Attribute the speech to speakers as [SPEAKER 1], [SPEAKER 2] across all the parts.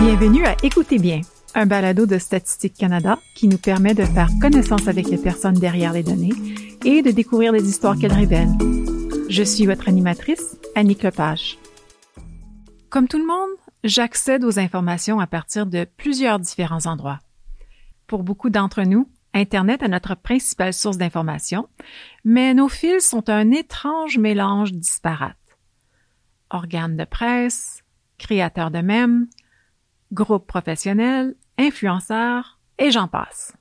[SPEAKER 1] Bienvenue à Écoutez bien, un balado de Statistique Canada qui nous permet de faire connaissance avec les personnes derrière les données et de découvrir les histoires qu'elles révèlent. Je suis votre animatrice, Annick Lepage. Comme tout le monde, j'accède aux informations à partir de plusieurs différents endroits. Pour beaucoup d'entre nous, Internet est notre principale source d'information, mais nos fils sont un étrange mélange disparate. Organes de presse, créateurs de mèmes, groupes professionnels, influenceurs, et j'en passe.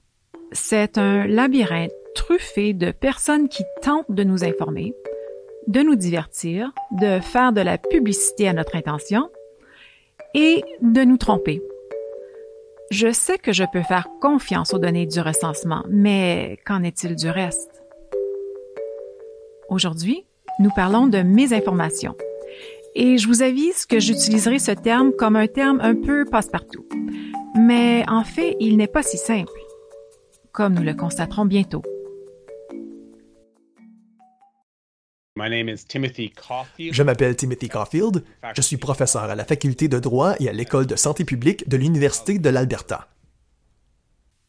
[SPEAKER 1] C'est un labyrinthe truffé de personnes qui tentent de nous informer, de nous divertir, de faire de la publicité à notre intention et de nous tromper. Je sais que je peux faire confiance aux données du recensement, mais qu'en est-il du reste? Aujourd'hui, nous parlons de mésinformation. Et je vous avise que j'utiliserai ce terme comme un terme un peu passe-partout. Mais en fait, il n'est pas si simple, comme nous le constaterons bientôt.
[SPEAKER 2] Je m'appelle Timothy Caulfield. Je suis professeur à la faculté de droit et à l'école de santé publique de l'Université de l'Alberta.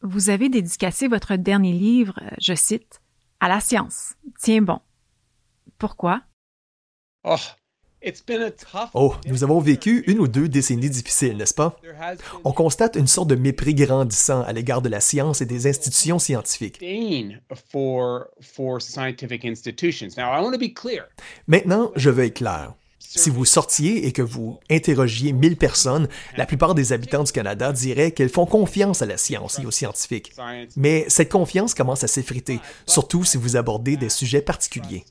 [SPEAKER 1] Vous avez dédicacé votre dernier livre, je cite, à la science. Tiens bon. Pourquoi?
[SPEAKER 2] Oh, Oh, nous avons vécu une ou deux décennies difficiles, n'est-ce pas? On constate une sorte de mépris grandissant à l'égard de la science et des institutions scientifiques. Maintenant, je veux être clair. Si vous sortiez et que vous interrogiez 1000 personnes, la plupart des habitants du Canada diraient qu'elles font confiance à la science et aux scientifiques. Mais cette confiance commence à s'effriter, surtout si vous abordez des sujets particuliers.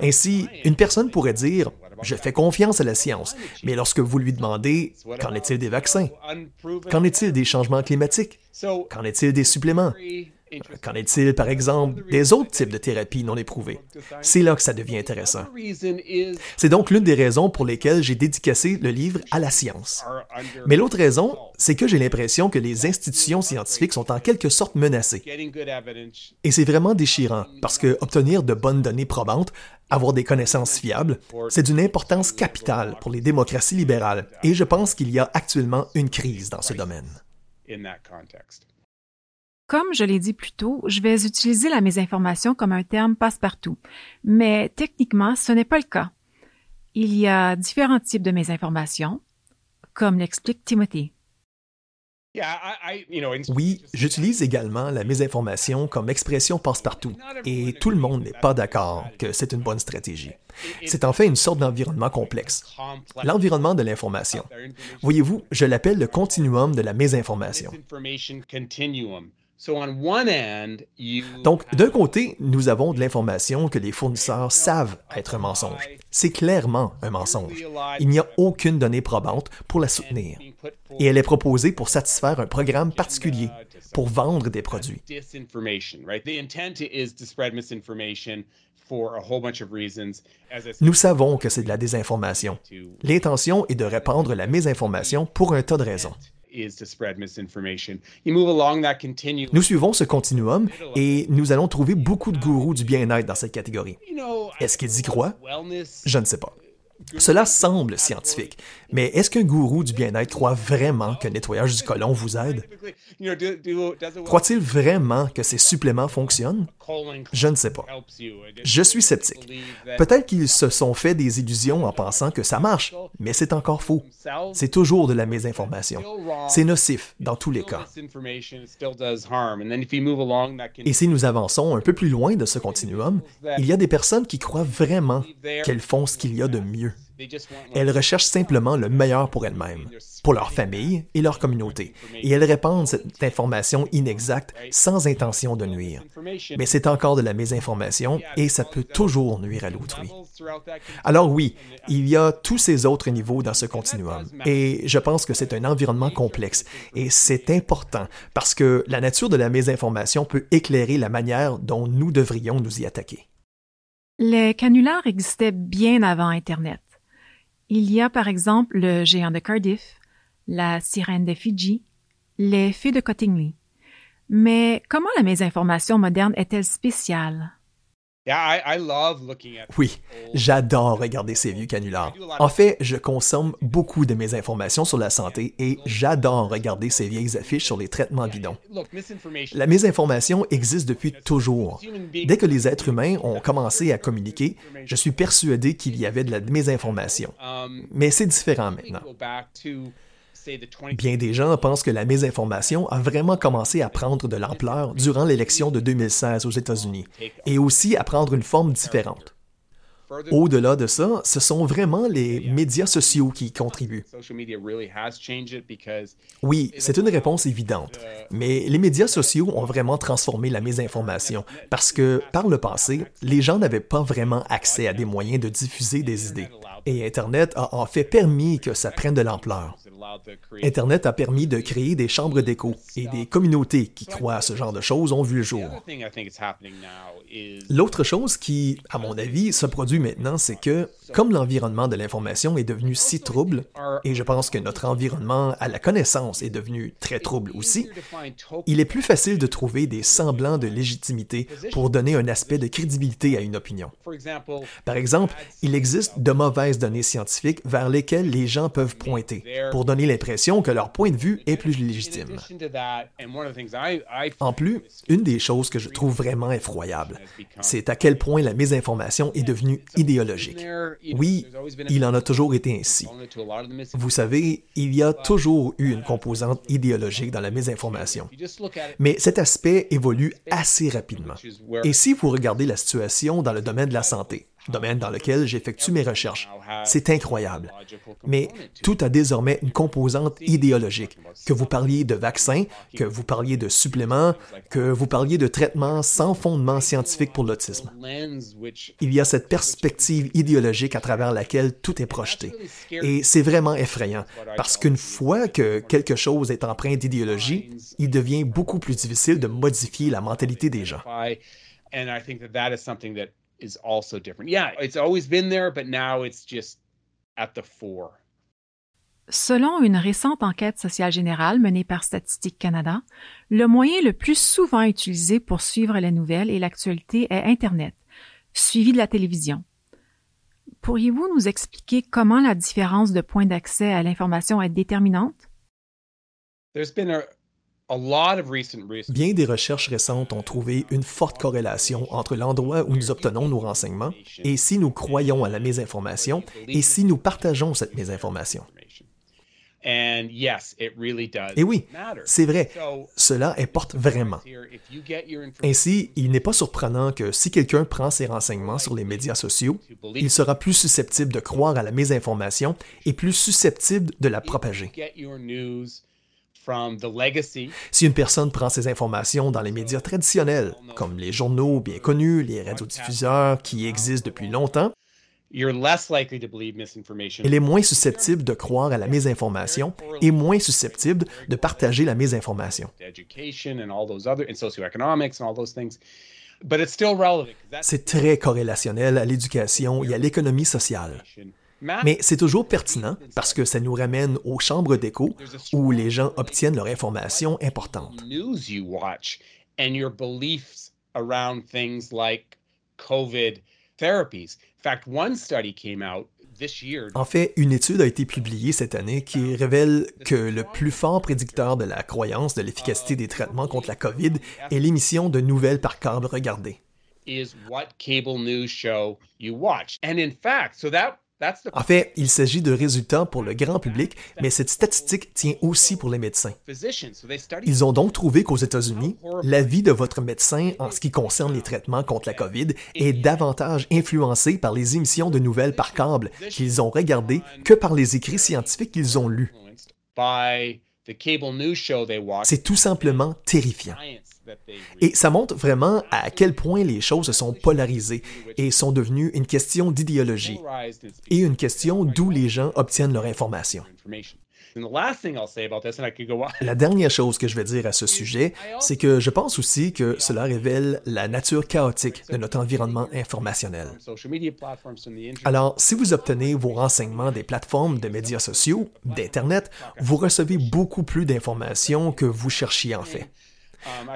[SPEAKER 2] Ainsi, une personne pourrait dire Je fais confiance à la science, mais lorsque vous lui demandez Qu'en est-il des vaccins? Qu'en est-il des changements climatiques? Qu'en est-il des suppléments? Qu'en est-il, par exemple, des autres types de thérapies non éprouvées? C'est là que ça devient intéressant. C'est donc l'une des raisons pour lesquelles j'ai dédicacé le livre à la science. Mais l'autre raison, c'est que j'ai l'impression que les institutions scientifiques sont en quelque sorte menacées. Et c'est vraiment déchirant, parce que obtenir de bonnes données probantes, avoir des connaissances fiables, c'est d'une importance capitale pour les démocraties libérales, et je pense qu'il y a actuellement une crise dans ce domaine.
[SPEAKER 1] Comme je l'ai dit plus tôt, je vais utiliser la mésinformation comme un terme passe-partout. Mais techniquement, ce n'est pas le cas. Il y a différents types de mésinformation, comme l'explique Timothy.
[SPEAKER 2] Oui, j'utilise également la mésinformation comme expression passe-partout, et tout le monde n'est pas d'accord que c'est une bonne stratégie. C'est en fait une sorte d'environnement complexe. L'environnement de l'information. Voyez-vous, je l'appelle le continuum de la mésinformation. Donc, d'un côté, nous avons de l'information que les fournisseurs savent être un mensonge. C'est clairement un mensonge. Il n'y a aucune donnée probante pour la soutenir. Et elle est proposée pour satisfaire un programme particulier, pour vendre des produits. Nous savons que c'est de la désinformation. L'intention est de répandre la mésinformation pour un tas de raisons. Nous suivons ce continuum et nous allons trouver beaucoup de gourous du bien-être dans cette catégorie. Est-ce qu'ils y croient? Je ne sais pas. Cela semble scientifique, mais est-ce qu'un gourou du bien-être croit vraiment que le nettoyage du côlon vous aide? Croit-il vraiment que ces suppléments fonctionnent? Je ne sais pas. Je suis sceptique. Peut-être qu'ils se sont fait des illusions en pensant que ça marche, mais c'est encore faux. C'est toujours de la mésinformation. C'est nocif dans tous les cas. Et si nous avançons un peu plus loin de ce continuum, il y a des personnes qui croient vraiment qu'elles font ce qu'il y a de mieux. Elles recherchent simplement le meilleur pour elles-mêmes, pour leur famille et leur communauté, et elles répandent cette information inexacte sans intention de nuire. Mais c'est encore de la mésinformation et ça peut toujours nuire à l'autrui. Alors oui, il y a tous ces autres niveaux dans ce continuum, et je pense que c'est un environnement complexe, et c'est important parce que la nature de la mésinformation peut éclairer la manière dont nous devrions nous y attaquer.
[SPEAKER 1] Les canulars existaient bien avant Internet. Il y a par exemple le géant de Cardiff, la sirène de Fidji, les fées de Cottingley. Mais comment la mésinformation moderne est-elle spéciale?
[SPEAKER 2] Oui, j'adore regarder ces vieux canulars. En fait, je consomme beaucoup de mes informations sur la santé et j'adore regarder ces vieilles affiches sur les traitements bidons. La mésinformation existe depuis toujours. Dès que les êtres humains ont commencé à communiquer, je suis persuadé qu'il y avait de la mésinformation. Mais c'est différent maintenant. Bien des gens pensent que la mésinformation a vraiment commencé à prendre de l'ampleur durant l'élection de 2016 aux États-Unis et aussi à prendre une forme différente. Au-delà de ça, ce sont vraiment les médias sociaux qui y contribuent. Oui, c'est une réponse évidente, mais les médias sociaux ont vraiment transformé la mésinformation parce que, par le passé, les gens n'avaient pas vraiment accès à des moyens de diffuser des idées. Et Internet a en fait permis que ça prenne de l'ampleur. Internet a permis de créer des chambres d'écho et des communautés qui croient à ce genre de choses ont vu le jour. L'autre chose qui, à mon avis, se produit maintenant, c'est que, comme l'environnement de l'information est devenu si trouble, et je pense que notre environnement à la connaissance est devenu très trouble aussi, il est plus facile de trouver des semblants de légitimité pour donner un aspect de crédibilité à une opinion. Par exemple, il existe de mauvaises données scientifiques vers lesquelles les gens peuvent pointer pour donner l'impression que leur point de vue est plus légitime. En plus, une des choses que je trouve vraiment effroyable, c'est à quel point la mésinformation est devenue idéologique. Oui, il en a toujours été ainsi. Vous savez, il y a toujours eu une composante idéologique dans la mésinformation. Mais cet aspect évolue assez rapidement. Et si vous regardez la situation dans le domaine de la santé, domaine dans lequel j'effectue mes recherches. C'est incroyable. Mais tout a désormais une composante idéologique. Que vous parliez de vaccins, que vous parliez de suppléments, que vous parliez de traitements sans fondement scientifique pour l'autisme. Il y a cette perspective idéologique à travers laquelle tout est projeté. Et c'est vraiment effrayant, parce qu'une fois que quelque chose est empreint d'idéologie, il devient beaucoup plus difficile de modifier la mentalité des gens is also different. Yeah, it's always been there, but now it's just
[SPEAKER 1] at the fore. Selon une récente enquête sociale générale menée par Statistique Canada, le moyen le plus souvent utilisé pour suivre les nouvelles et l'actualité est Internet, suivi de la télévision. Pourriez-vous nous expliquer comment la différence de points d'accès à l'information est déterminante?
[SPEAKER 2] There's been a, Bien des recherches récentes ont trouvé une forte corrélation entre l'endroit où nous obtenons nos renseignements et si nous croyons à la mésinformation et si nous partageons cette mésinformation. Et oui, c'est vrai, cela importe vraiment. Ainsi, il n'est pas surprenant que si quelqu'un prend ses renseignements sur les médias sociaux, il sera plus susceptible de croire à la mésinformation et plus susceptible de la propager. Si une personne prend ses informations dans les médias traditionnels, comme les journaux bien connus, les radiodiffuseurs qui existent depuis longtemps, elle est moins susceptible de croire à la mésinformation et moins susceptible de partager la mésinformation. C'est très corrélationnel à l'éducation et à l'économie sociale. Mais c'est toujours pertinent parce que ça nous ramène aux chambres d'écho où les gens obtiennent leur information importante. En fait, une étude a été publiée cette année qui révèle que le plus fort prédicteur de la croyance de l'efficacité des traitements contre la COVID est l'émission de nouvelles par câble regardées. En fait, il s'agit de résultats pour le grand public, mais cette statistique tient aussi pour les médecins. Ils ont donc trouvé qu'aux États-Unis, l'avis de votre médecin en ce qui concerne les traitements contre la COVID est davantage influencé par les émissions de nouvelles par câble qu'ils ont regardées que par les écrits scientifiques qu'ils ont lus. C'est tout simplement terrifiant. Et ça montre vraiment à quel point les choses se sont polarisées et sont devenues une question d'idéologie et une question d'où les gens obtiennent leur information. La dernière chose que je vais dire à ce sujet, c'est que je pense aussi que cela révèle la nature chaotique de notre environnement informationnel. Alors, si vous obtenez vos renseignements des plateformes de médias sociaux, d'Internet, vous recevez beaucoup plus d'informations que vous cherchiez en fait.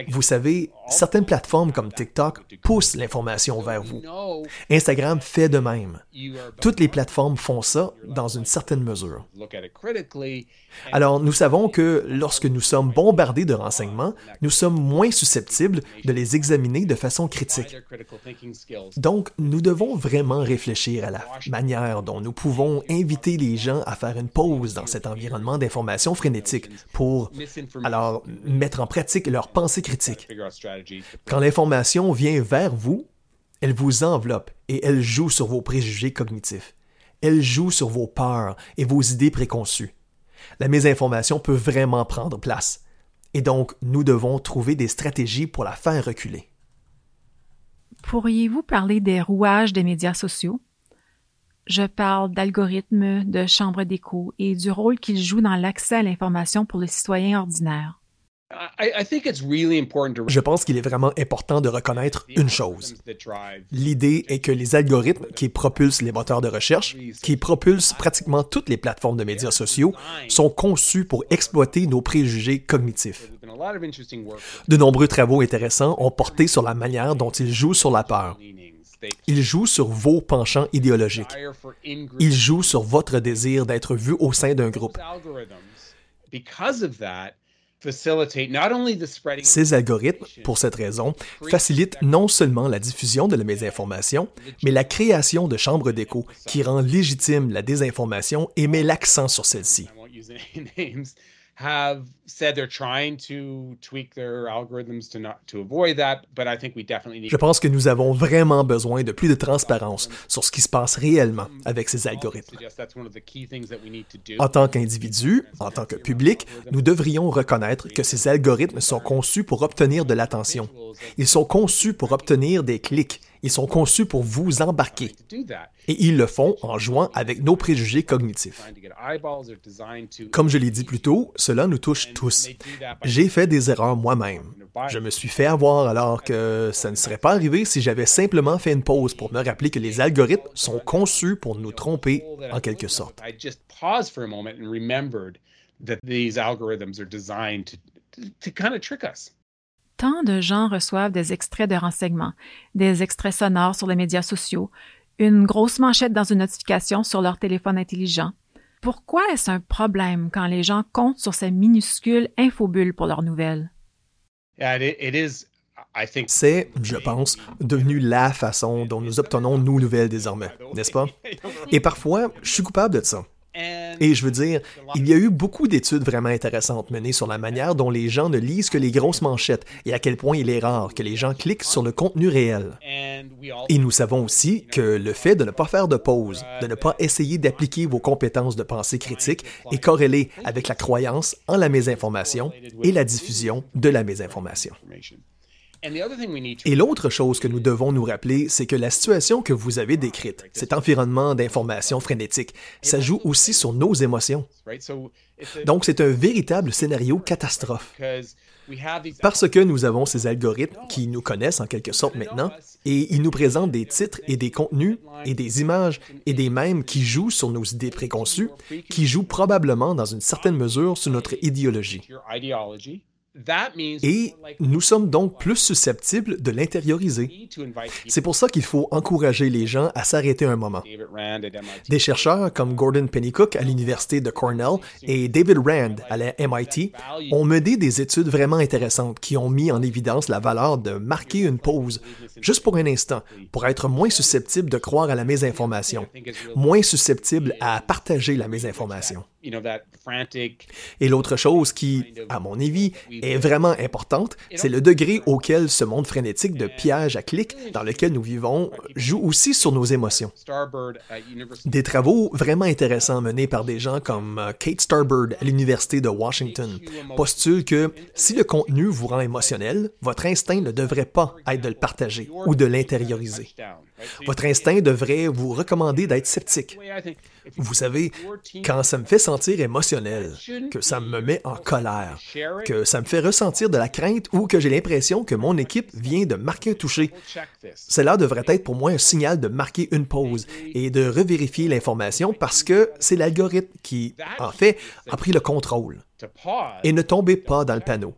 [SPEAKER 2] Vous savez, Certaines plateformes comme TikTok poussent l'information vers vous. Instagram fait de même. Toutes les plateformes font ça dans une certaine mesure. Alors, nous savons que lorsque nous sommes bombardés de renseignements, nous sommes moins susceptibles de les examiner de façon critique. Donc, nous devons vraiment réfléchir à la manière dont nous pouvons inviter les gens à faire une pause dans cet environnement d'information frénétique pour, alors, mettre en pratique leur pensée critique. Quand l'information vient vers vous, elle vous enveloppe et elle joue sur vos préjugés cognitifs. Elle joue sur vos peurs et vos idées préconçues. La mésinformation peut vraiment prendre place. Et donc, nous devons trouver des stratégies pour la faire reculer.
[SPEAKER 1] Pourriez-vous parler des rouages des médias sociaux? Je parle d'algorithmes, de chambres d'écho et du rôle qu'ils jouent dans l'accès à l'information pour le citoyen ordinaire.
[SPEAKER 2] Je pense qu'il est vraiment important de reconnaître une chose. L'idée est que les algorithmes qui propulsent les moteurs de recherche, qui propulsent pratiquement toutes les plateformes de médias sociaux, sont conçus pour exploiter nos préjugés cognitifs. De nombreux travaux intéressants ont porté sur la manière dont ils jouent sur la peur. Ils jouent sur vos penchants idéologiques. Ils jouent sur votre désir d'être vu au sein d'un groupe. Ces algorithmes, pour cette raison, facilitent non seulement la diffusion de la mésinformation, mais la création de chambres d'écho qui rend légitime la désinformation et met l'accent sur celle-ci. Je pense que nous avons vraiment besoin de plus de transparence sur ce qui se passe réellement avec ces algorithmes. En tant qu'individu, en tant que public, nous devrions reconnaître que ces algorithmes sont conçus pour obtenir de l'attention. Ils sont conçus pour obtenir des clics ils sont conçus pour vous embarquer. Et ils le font en jouant avec nos préjugés cognitifs. Comme je l'ai dit plus tôt, cela nous touche tous. J'ai fait des erreurs moi-même. Je me suis fait avoir alors que ça ne serait pas arrivé si j'avais simplement fait une pause pour me rappeler que les algorithmes sont conçus pour nous tromper en quelque sorte.
[SPEAKER 1] Tant de gens reçoivent des extraits de renseignements, des extraits sonores sur les médias sociaux, une grosse manchette dans une notification sur leur téléphone intelligent. Pourquoi est-ce un problème quand les gens comptent sur ces minuscules infobules pour leurs nouvelles?
[SPEAKER 2] C'est, je pense, devenu la façon dont nous obtenons nos nouvelles désormais, n'est-ce pas? Et parfois, je suis coupable de ça. Et je veux dire, il y a eu beaucoup d'études vraiment intéressantes menées sur la manière dont les gens ne lisent que les grosses manchettes et à quel point il est rare que les gens cliquent sur le contenu réel. Et nous savons aussi que le fait de ne pas faire de pause, de ne pas essayer d'appliquer vos compétences de pensée critique est corrélé avec la croyance en la mésinformation et la diffusion de la mésinformation. Et l'autre chose que nous devons nous rappeler, c'est que la situation que vous avez décrite, cet environnement d'information frénétique, ça joue aussi sur nos émotions. Donc c'est un véritable scénario catastrophe. Parce que nous avons ces algorithmes qui nous connaissent en quelque sorte maintenant, et ils nous présentent des titres et des contenus et des images et des mèmes qui jouent sur nos idées préconçues, qui jouent probablement dans une certaine mesure sur notre idéologie. Et nous sommes donc plus susceptibles de l'intérioriser. C'est pour ça qu'il faut encourager les gens à s'arrêter un moment. Des chercheurs comme Gordon Pennycook à l'Université de Cornell et David Rand à la MIT ont mené des études vraiment intéressantes qui ont mis en évidence la valeur de marquer une pause, juste pour un instant, pour être moins susceptible de croire à la mésinformation, moins susceptible à partager la mésinformation. Et l'autre chose qui, à mon avis, est vraiment importante, c'est le degré auquel ce monde frénétique de pièges à clics dans lequel nous vivons joue aussi sur nos émotions. Des travaux vraiment intéressants menés par des gens comme euh, Kate Starbird à l'Université de Washington postulent que si le contenu vous rend émotionnel, votre instinct ne devrait pas être de le partager ou de l'intérioriser. Votre instinct devrait vous recommander d'être sceptique. Vous savez, quand ça me fait sentir émotionnel, que ça me met en colère, que ça me fait ressentir de la crainte ou que j'ai l'impression que mon équipe vient de marquer un toucher, cela devrait être pour moi un signal de marquer une pause et de revérifier l'information parce que c'est l'algorithme qui, en fait, a pris le contrôle. Et ne tombez pas dans le panneau.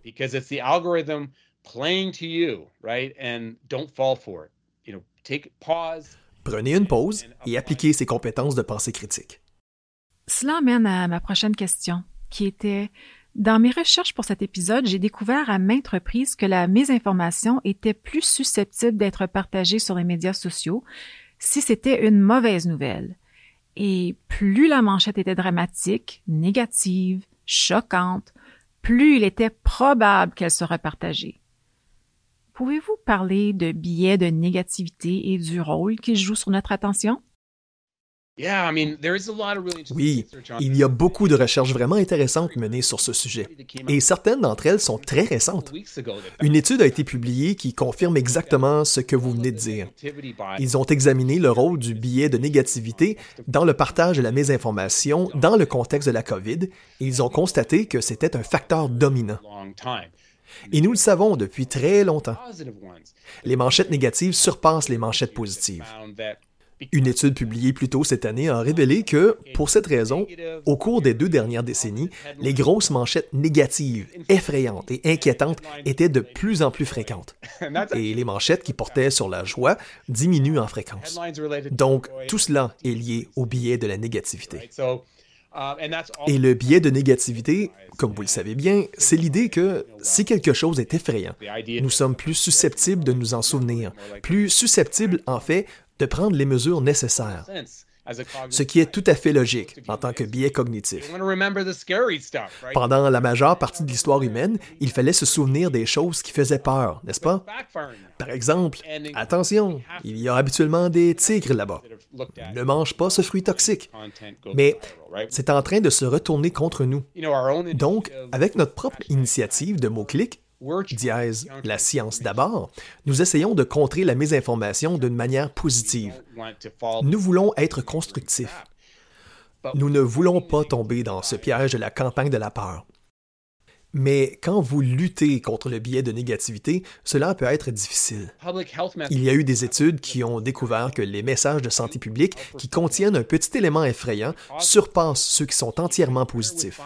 [SPEAKER 2] Prenez une pause et appliquez ces compétences de pensée critique.
[SPEAKER 1] Cela mène à ma prochaine question, qui était dans mes recherches pour cet épisode, j'ai découvert à maintes reprises que la mésinformation était plus susceptible d'être partagée sur les médias sociaux si c'était une mauvaise nouvelle. Et plus la manchette était dramatique, négative, choquante, plus il était probable qu'elle serait partagée. Pouvez-vous parler de biais de négativité et du rôle qu'il joue sur notre attention?
[SPEAKER 2] Oui, il y a beaucoup de recherches vraiment intéressantes menées sur ce sujet, et certaines d'entre elles sont très récentes. Une étude a été publiée qui confirme exactement ce que vous venez de dire. Ils ont examiné le rôle du biais de négativité dans le partage de la mésinformation dans le contexte de la COVID, et ils ont constaté que c'était un facteur dominant. Et nous le savons depuis très longtemps. Les manchettes négatives surpassent les manchettes positives. Une étude publiée plus tôt cette année a révélé que, pour cette raison, au cours des deux dernières décennies, les grosses manchettes négatives, effrayantes et inquiétantes étaient de plus en plus fréquentes. Et les manchettes qui portaient sur la joie diminuent en fréquence. Donc, tout cela est lié au biais de la négativité. Et le biais de négativité, comme vous le savez bien, c'est l'idée que si quelque chose est effrayant, nous sommes plus susceptibles de nous en souvenir, plus susceptibles, en fait, de prendre les mesures nécessaires. Ce qui est tout à fait logique en tant que biais cognitif. Pendant la majeure partie de l'histoire humaine, il fallait se souvenir des choses qui faisaient peur, n'est-ce pas? Par exemple, attention, il y a habituellement des tigres là-bas. Ne mange pas ce fruit toxique. Mais c'est en train de se retourner contre nous. Donc, avec notre propre initiative de mots-clics, dièse la science d'abord, nous essayons de contrer la mésinformation d'une manière positive. Nous voulons être constructifs. Nous ne voulons pas tomber dans ce piège de la campagne de la peur. Mais quand vous luttez contre le biais de négativité, cela peut être difficile. Il y a eu des études qui ont découvert que les messages de santé publique qui contiennent un petit élément effrayant surpassent ceux qui sont entièrement positifs.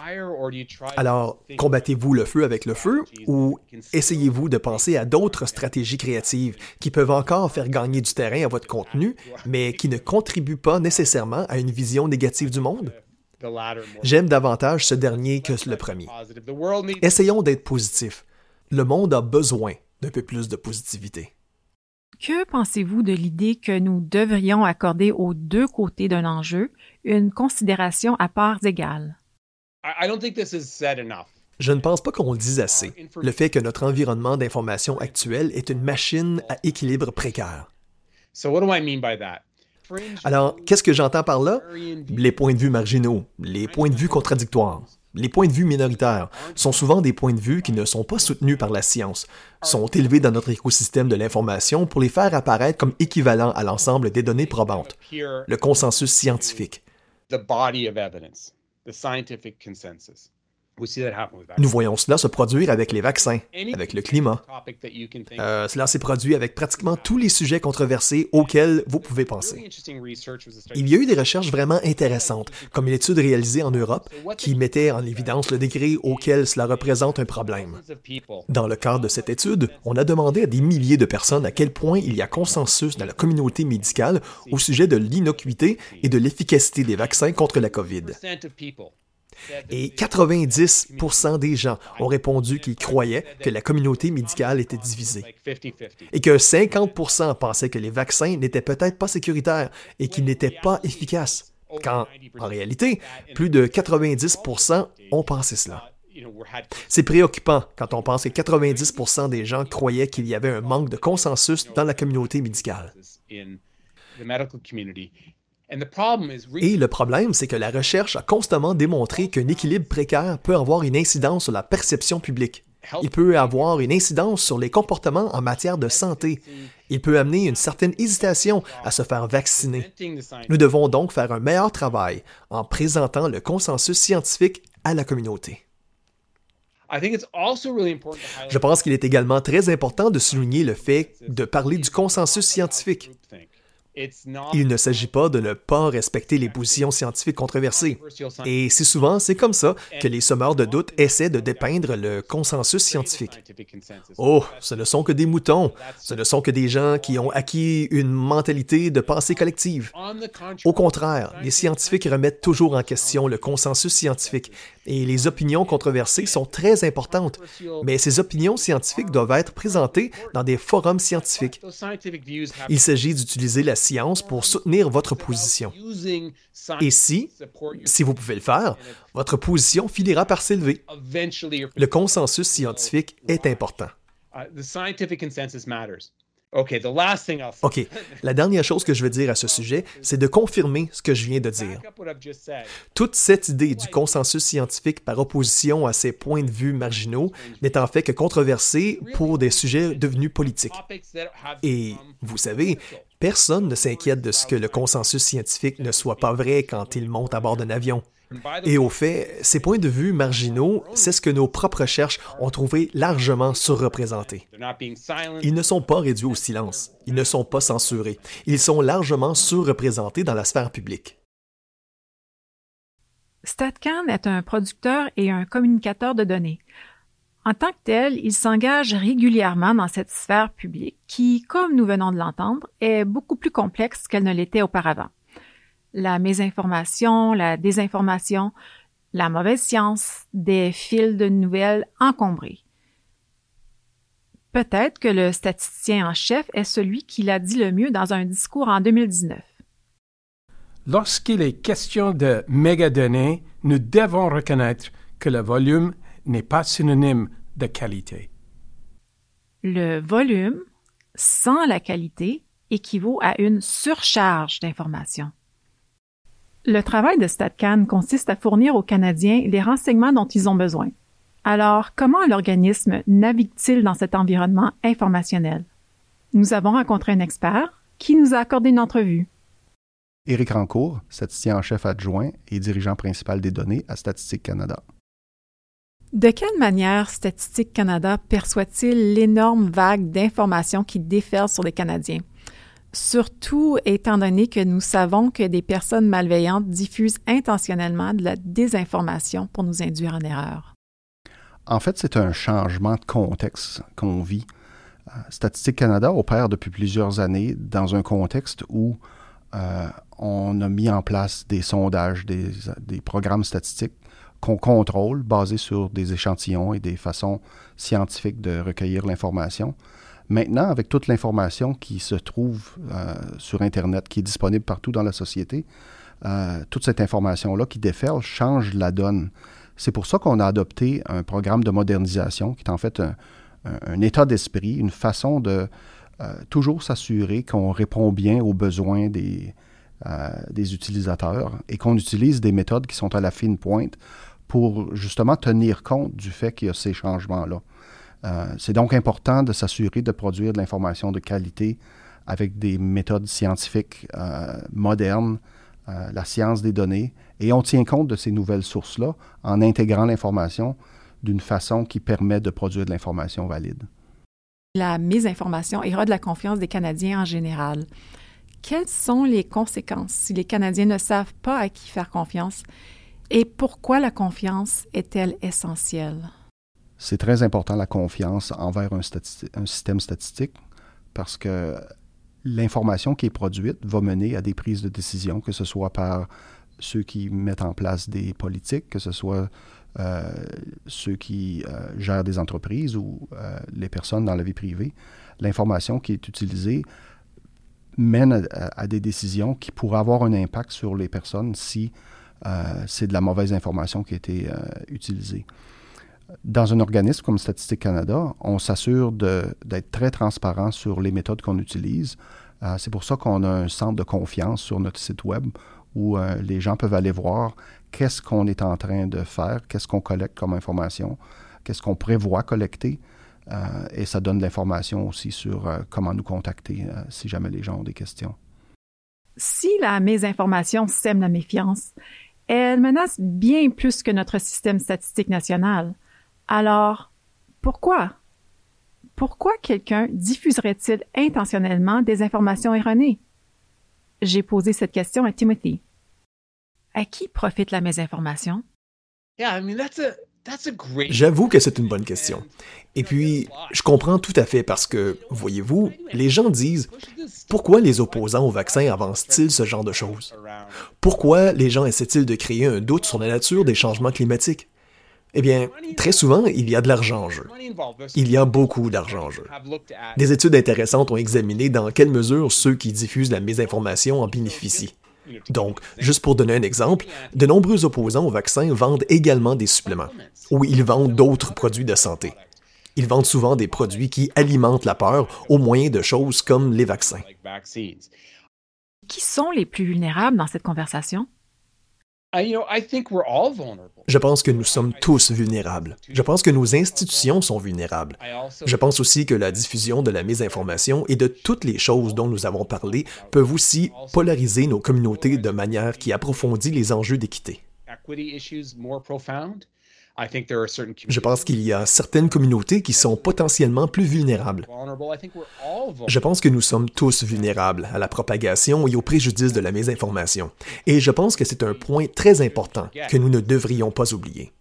[SPEAKER 2] Alors, combattez-vous le feu avec le feu ou essayez-vous de penser à d'autres stratégies créatives qui peuvent encore faire gagner du terrain à votre contenu, mais qui ne contribuent pas nécessairement à une vision négative du monde? J'aime davantage ce dernier que le premier. Essayons d'être positifs. Le monde a besoin d'un peu plus de positivité.
[SPEAKER 1] Que pensez-vous de l'idée que nous devrions accorder aux deux côtés d'un enjeu une considération à parts égales?
[SPEAKER 2] Je ne pense pas qu'on le dise assez. Le fait que notre environnement d'information actuel est une machine à équilibre précaire. Alors, qu'est-ce que j'entends par là? Les points de vue marginaux, les points de vue contradictoires. Les points de vue minoritaires sont souvent des points de vue qui ne sont pas soutenus par la science, sont élevés dans notre écosystème de l'information pour les faire apparaître comme équivalents à l'ensemble des données probantes, le consensus scientifique. Nous voyons cela se produire avec les vaccins, avec le climat. Euh, cela s'est produit avec pratiquement tous les sujets controversés auxquels vous pouvez penser. Il y a eu des recherches vraiment intéressantes, comme une étude réalisée en Europe qui mettait en évidence le degré auquel cela représente un problème. Dans le cadre de cette étude, on a demandé à des milliers de personnes à quel point il y a consensus dans la communauté médicale au sujet de l'innocuité et de l'efficacité des vaccins contre la COVID. Et 90 des gens ont répondu qu'ils croyaient que la communauté médicale était divisée. Et que 50 pensaient que les vaccins n'étaient peut-être pas sécuritaires et qu'ils n'étaient pas efficaces. Quand, en réalité, plus de 90% ont pensé cela. C'est préoccupant quand on pense que 90% des gens croyaient qu'il y avait un manque de consensus dans la communauté médicale. Et le problème, c'est que la recherche a constamment démontré qu'un équilibre précaire peut avoir une incidence sur la perception publique. Il peut avoir une incidence sur les comportements en matière de santé. Il peut amener une certaine hésitation à se faire vacciner. Nous devons donc faire un meilleur travail en présentant le consensus scientifique à la communauté. Je pense qu'il est également très important de souligner le fait de parler du consensus scientifique. Il ne s'agit pas de ne pas respecter les positions scientifiques controversées. Et c'est souvent, c'est comme ça que les sommeurs de doute essaient de dépeindre le consensus scientifique. Oh, ce ne sont que des moutons, ce ne sont que des gens qui ont acquis une mentalité de pensée collective. Au contraire, les scientifiques remettent toujours en question le consensus scientifique et les opinions controversées sont très importantes, mais ces opinions scientifiques doivent être présentées dans des forums scientifiques. Il s'agit d'utiliser la science pour soutenir votre position. Et si, si vous pouvez le faire, votre position finira par s'élever. Le consensus scientifique est important. OK, la dernière chose que je veux dire à ce sujet, c'est de confirmer ce que je viens de dire. Toute cette idée du consensus scientifique par opposition à ces points de vue marginaux n'est en fait que controversée pour des sujets devenus politiques. Et vous savez, personne ne s'inquiète de ce que le consensus scientifique ne soit pas vrai quand il monte à bord d'un avion. Et au fait, ces points de vue marginaux, c'est ce que nos propres recherches ont trouvé largement surreprésentés. Ils ne sont pas réduits au silence, ils ne sont pas censurés, ils sont largement surreprésentés dans la sphère publique.
[SPEAKER 1] StatCan est un producteur et un communicateur de données. En tant que tel, il s'engage régulièrement dans cette sphère publique qui, comme nous venons de l'entendre, est beaucoup plus complexe qu'elle ne l'était auparavant la mésinformation, la désinformation, la mauvaise science, des fils de nouvelles encombrés. Peut-être que le statisticien en chef est celui qui l'a dit le mieux dans un discours en 2019.
[SPEAKER 3] Lorsqu'il est question de mégadonnées, nous devons reconnaître que le volume n'est pas synonyme de qualité.
[SPEAKER 1] Le volume, sans la qualité, équivaut à une surcharge d'informations. Le travail de StatCan consiste à fournir aux Canadiens les renseignements dont ils ont besoin. Alors, comment l'organisme navigue-t-il dans cet environnement informationnel? Nous avons rencontré un expert qui nous a accordé une entrevue.
[SPEAKER 4] Éric Rancourt, statisticien en chef adjoint et dirigeant principal des données à Statistique Canada.
[SPEAKER 1] De quelle manière Statistique Canada perçoit-il l'énorme vague d'informations qui déferlent sur les Canadiens? surtout étant donné que nous savons que des personnes malveillantes diffusent intentionnellement de la désinformation pour nous induire en erreur.
[SPEAKER 4] En fait, c'est un changement de contexte qu'on vit. Euh, Statistique Canada opère depuis plusieurs années dans un contexte où euh, on a mis en place des sondages, des programmes statistiques qu'on contrôle basés sur des échantillons et des façons scientifiques de recueillir l'information. Maintenant, avec toute l'information qui se trouve euh, sur Internet, qui est disponible partout dans la société, euh, toute cette information-là qui déferle change la donne. C'est pour ça qu'on a adopté un programme de modernisation qui est en fait un, état d'esprit, une façon de euh, toujours s'assurer qu'on répond bien aux besoins des, des utilisateurs et qu'on utilise des méthodes qui sont à la fine pointe pour justement tenir compte du fait qu'il y a ces changements-là. Euh, c'est donc important de s'assurer de produire de l'information de qualité avec des méthodes scientifiques euh, modernes, euh, la science des données, et on tient compte de ces nouvelles sources-là en intégrant l'information d'une façon qui permet de produire de l'information valide.
[SPEAKER 1] La mésinformation érode la confiance des Canadiens en général. Quelles sont les conséquences si les Canadiens ne savent pas à qui faire confiance et pourquoi la confiance est-elle essentielle?
[SPEAKER 4] C'est très important la confiance envers un, système statistique parce que l'information qui est produite va mener à des prises de décision, que ce soit par ceux qui mettent en place des politiques, que ce soit euh, ceux qui euh, gèrent des entreprises ou euh, les personnes dans la vie privée. L'information qui est utilisée mène à, des décisions qui pourraient avoir un impact sur les personnes si c'est de la mauvaise information qui a été utilisée dans un organisme comme Statistique Canada, on s'assure d'être très transparent sur les méthodes qu'on utilise. Euh, c'est pour ça qu'on a un centre de confiance sur notre site web où euh, les gens peuvent aller voir qu'est-ce qu'on est en train de faire, qu'est-ce qu'on collecte comme information, qu'est-ce qu'on prévoit collecter. Euh, et ça donne l'information aussi sur comment nous contacter si jamais les gens ont des questions.
[SPEAKER 1] Si la mésinformation sème la méfiance, elle menace bien plus que notre système statistique national. Alors, pourquoi? Pourquoi quelqu'un diffuserait-il intentionnellement des informations erronées? j'ai posé cette question à Timothy. À qui profite la mésinformation?
[SPEAKER 2] J'avoue que c'est une bonne question. Et puis, je comprends tout à fait parce que, voyez-vous, les gens disent pourquoi les opposants au vaccin avancent-ils ce genre de choses? Pourquoi les gens essaient-ils de créer un doute sur la nature des changements climatiques? Eh bien, très souvent, il y a de l'argent en jeu. Il y a beaucoup d'argent en jeu. Des études intéressantes ont examiné dans quelle mesure ceux qui diffusent la mésinformation en bénéficient. Donc, juste pour donner un exemple, de nombreux opposants au vaccin vendent également des suppléments, ou ils vendent d'autres produits de santé. Ils vendent souvent des produits qui alimentent la peur au moyen de choses comme les vaccins.
[SPEAKER 1] Qui sont les plus vulnérables dans cette conversation?
[SPEAKER 2] Je pense que nous sommes tous vulnérables. Je pense que nos institutions sont vulnérables. Je pense aussi que la diffusion de la mésinformation et de toutes les choses dont nous avons parlé peuvent aussi polariser nos communautés de manière qui approfondit les enjeux d'équité. Je pense qu'il y a certaines communautés qui sont potentiellement plus vulnérables. Je pense que nous sommes tous vulnérables à la propagation et au préjudice de la mésinformation. Et je pense que c'est un point très important que nous ne devrions pas oublier.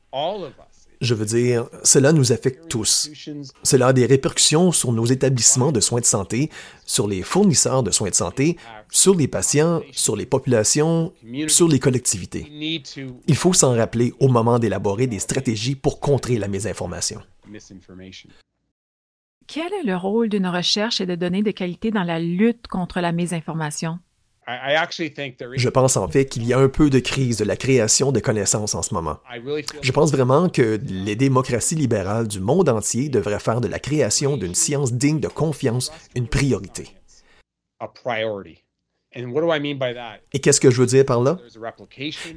[SPEAKER 2] Je veux dire, cela nous affecte tous. Cela a des répercussions sur nos établissements de soins de santé, sur les fournisseurs de soins de santé, sur les patients, sur les populations, sur les collectivités. Il faut s'en rappeler au moment d'élaborer des stratégies pour contrer la mésinformation.
[SPEAKER 1] Quel est le rôle d'une recherche et de données de qualité dans la lutte contre la mésinformation?
[SPEAKER 2] Je pense en fait qu'il y a un peu de crise de la création de connaissances en ce moment. Je pense vraiment que les démocraties libérales du monde entier devraient faire de la création d'une science digne de confiance une priorité. Et qu'est-ce que je veux dire par là?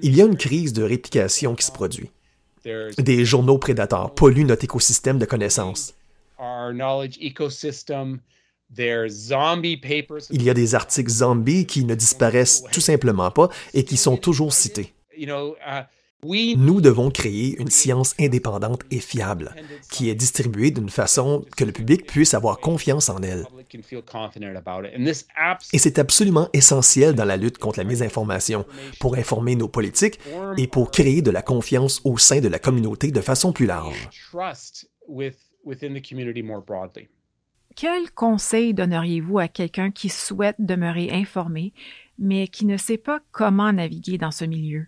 [SPEAKER 2] Il y a une crise de réplication qui se produit. Des journaux prédateurs polluent notre écosystème de connaissances. Il y a des articles zombies qui ne disparaissent tout simplement pas et qui sont toujours cités. Uh, Nous devons créer une science indépendante et fiable, qui est distribuée d'une façon que le public puisse avoir confiance en elle. Et c'est absolument essentiel dans la lutte contre la mésinformation, pour informer nos politiques et pour créer de la confiance au sein de la communauté de façon plus large.
[SPEAKER 1] Quel conseil donneriez-vous à quelqu'un qui souhaite demeurer informé, mais qui ne sait pas comment naviguer dans ce milieu?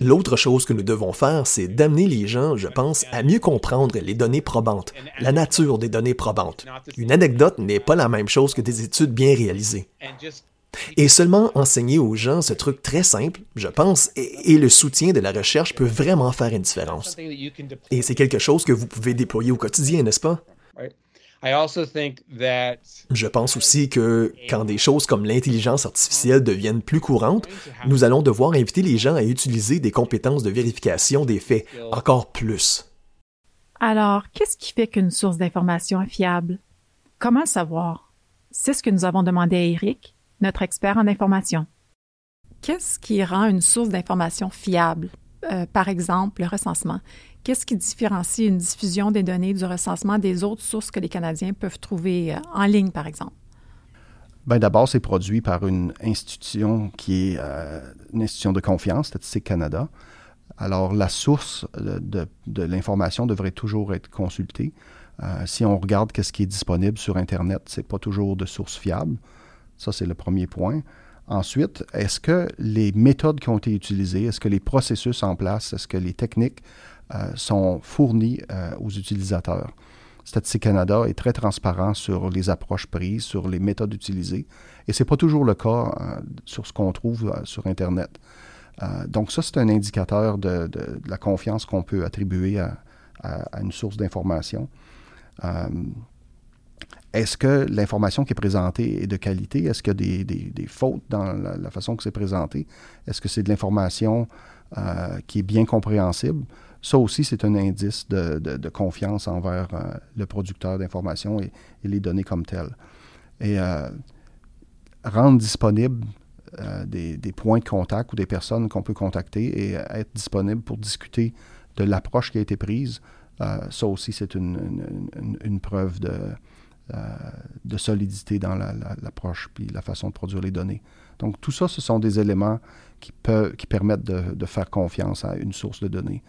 [SPEAKER 2] L'autre chose que nous devons faire, c'est d'amener les gens, je pense, à mieux comprendre les données probantes, la nature des données probantes. Une anecdote n'est pas la même chose que des études bien réalisées. Et seulement enseigner aux gens ce truc très simple, je pense, et, le soutien de la recherche peut vraiment faire une différence. Et c'est quelque chose que vous pouvez déployer au quotidien, n'est-ce pas? Je pense aussi que quand des choses comme l'intelligence artificielle deviennent plus courantes, nous allons devoir inviter les gens à utiliser des compétences de vérification des faits encore plus.
[SPEAKER 1] Alors, qu'est-ce qui fait qu'une source d'information est fiable? Comment le savoir? C'est ce que nous avons demandé à Eric, notre expert en information. Qu'est-ce qui rend une source d'information fiable? Euh, par exemple, le recensement. Qu'est-ce qui différencie une diffusion des données du recensement des autres sources que les Canadiens peuvent trouver euh, en ligne, par exemple?
[SPEAKER 4] Bien, d'abord, c'est produit par une institution qui est euh, une institution de confiance, Statistique Canada. Alors, la source de, l'information devrait toujours être consultée. Euh, si on regarde ce qui est disponible sur Internet, ce n'est pas toujours de source fiable. Ça, c'est le premier point. Ensuite, est-ce que les méthodes qui ont été utilisées, est-ce que les processus en place, est-ce que les techniques euh, sont fournis euh, aux utilisateurs. Statistique Canada est très transparent sur les approches prises, sur les méthodes utilisées, et ce n'est pas toujours le cas euh, sur ce qu'on trouve sur Internet. donc ça, c'est un indicateur de, la confiance qu'on peut attribuer à, une source d'information. est-ce que l'information qui est présentée est de qualité? Est-ce qu'il y a des, fautes dans la, façon que c'est présenté? Est-ce que c'est de l'information euh, qui est bien compréhensible? Ça aussi, c'est un indice de, confiance envers euh, le producteur d'information et, les données comme telles. Et euh, rendre disponible des, points de contact ou des personnes qu'on peut contacter et être disponible pour discuter de l'approche qui a été prise, ça aussi, c'est une preuve de, euh, solidité dans l'approche puis la façon de produire les données. Donc tout ça, ce sont des éléments qui permettent de, faire confiance à une source de données.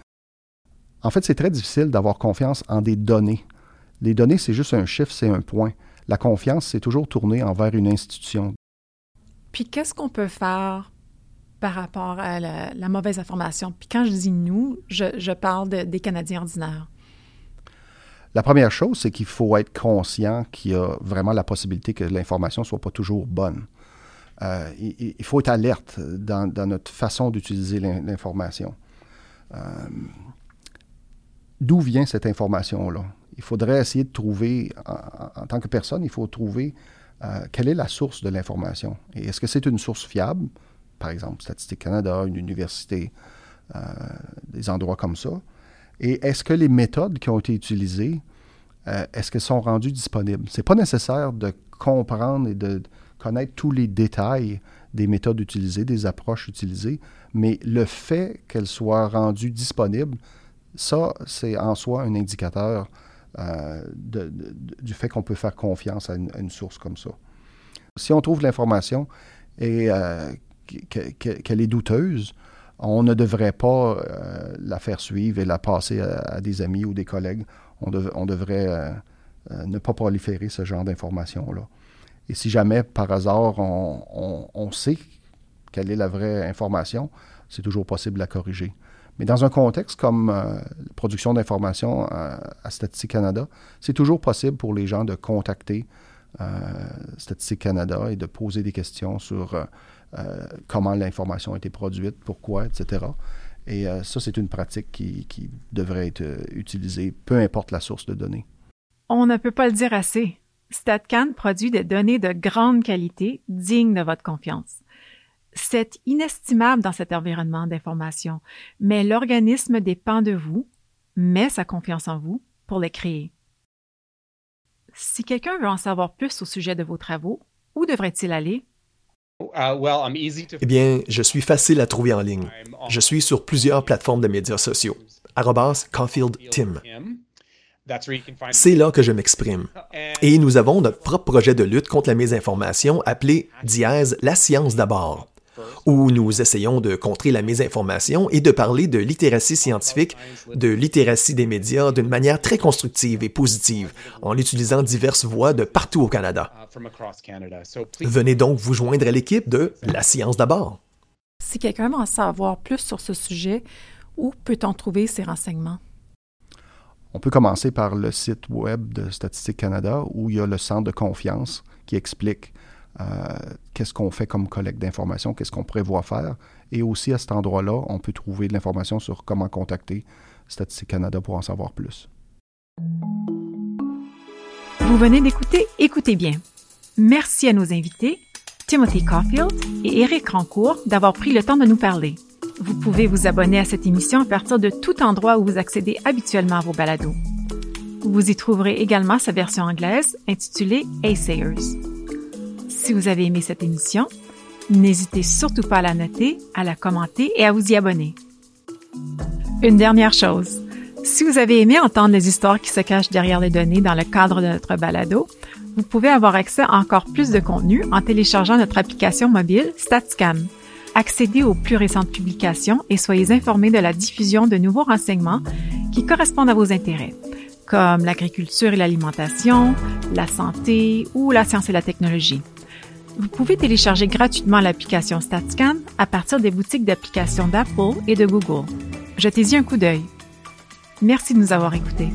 [SPEAKER 4] En fait, c'est très difficile d'avoir confiance en des données. Les données, c'est juste un chiffre, c'est un point. La confiance, c'est toujours tourné envers une institution.
[SPEAKER 1] Puis qu'est-ce qu'on peut faire par rapport à la, mauvaise information? Puis quand je dis nous, je, parle des Canadiens ordinaires.
[SPEAKER 4] La première chose, c'est qu'il faut être conscient qu'il y a vraiment la possibilité que l'information ne soit pas toujours bonne. Euh, il, faut être alerte dans, notre façon d'utiliser l'information. Euh, d'où vient cette information-là? Il faudrait essayer de trouver, en, tant que personne, il faut trouver euh, quelle est la source de l'information. Et est-ce que c'est une source fiable? Par exemple, Statistique Canada, une université, des endroits comme ça. Et est-ce que les méthodes qui ont été utilisées, euh, est-ce qu'elles sont rendues disponibles? Ce n'est pas nécessaire de comprendre et de connaître tous les détails des méthodes utilisées, des approches utilisées, mais le fait qu'elles soient rendues disponibles, ça, c'est en soi un indicateur euh, du fait qu'on peut faire confiance à une, source comme ça. Si on trouve l'information et euh, qu'elle est douteuse, on ne devrait pas euh, la faire suivre et la passer à, des amis ou des collègues. On, devrait ne pas proliférer ce genre d'informations-là. Et si jamais, par hasard, on, sait quelle est la vraie information, c'est toujours possible de la corriger. Mais dans un contexte comme la production d'informations à Statistique Canada, c'est toujours possible pour les gens de contacter Statistique Canada et de poser des questions sur euh, comment l'information a été produite, pourquoi, etc. Et euh, ça, c'est une pratique qui, devrait être euh, utilisée, peu importe la source de données.
[SPEAKER 1] On ne peut pas le dire assez. StatCan produit des données de grande qualité, dignes de votre confiance. C'est inestimable dans cet environnement d'information, mais l'organisme dépend de vous, met sa confiance en vous pour les créer. Si quelqu'un veut en savoir plus au sujet de vos travaux, où devrait-il aller?
[SPEAKER 2] Uh, eh bien, je suis facile à trouver en ligne. Je suis sur plusieurs plateformes de médias sociaux. Caulfield Tim. C'est là que je m'exprime. Et nous avons notre propre projet de lutte contre la mésinformation appelé Dièse la science d'abord où nous essayons de contrer la mésinformation et de parler de littératie scientifique, de littératie des médias d'une manière très constructive et positive, en utilisant diverses voix de partout au Canada. Venez donc vous joindre à l'équipe de La Science d'abord.
[SPEAKER 1] Si quelqu'un veut en savoir plus sur ce sujet, où peut-on trouver ces renseignements?
[SPEAKER 4] On peut commencer par le site web de Statistique Canada où il y a le centre de confiance qui explique euh, qu'est-ce qu'on fait comme collecte d'informations, qu'est-ce qu'on prévoit faire? Et aussi à cet endroit-là, on peut trouver de l'information sur comment contacter Statistique Canada pour en savoir plus.
[SPEAKER 1] Vous venez d'écouter Écoutez bien. Merci à nos invités, Timothy Caulfield et Eric Rancourt, d'avoir pris le temps de nous parler. Vous pouvez vous abonner à cette émission à partir de tout endroit où vous accédez habituellement à vos balados. Vous y trouverez également sa version anglaise intitulée Assayers. Si vous avez aimé cette émission, n'hésitez surtout pas à la noter, à la commenter et à vous y abonner. Une dernière chose. Si vous avez aimé entendre les histoires qui se cachent derrière les données dans le cadre de notre balado, vous pouvez avoir accès à encore plus de contenu en téléchargeant notre application mobile StatScan. Accédez aux plus récentes publications et soyez informés de la diffusion de nouveaux renseignements qui correspondent à vos intérêts, comme l'agriculture et l'alimentation, la santé ou la science et la technologie. Vous pouvez télécharger gratuitement l'application StatScan à partir des boutiques d'applications d'Apple et de Google. Jetez-y un coup d'œil. Merci de nous avoir écoutés.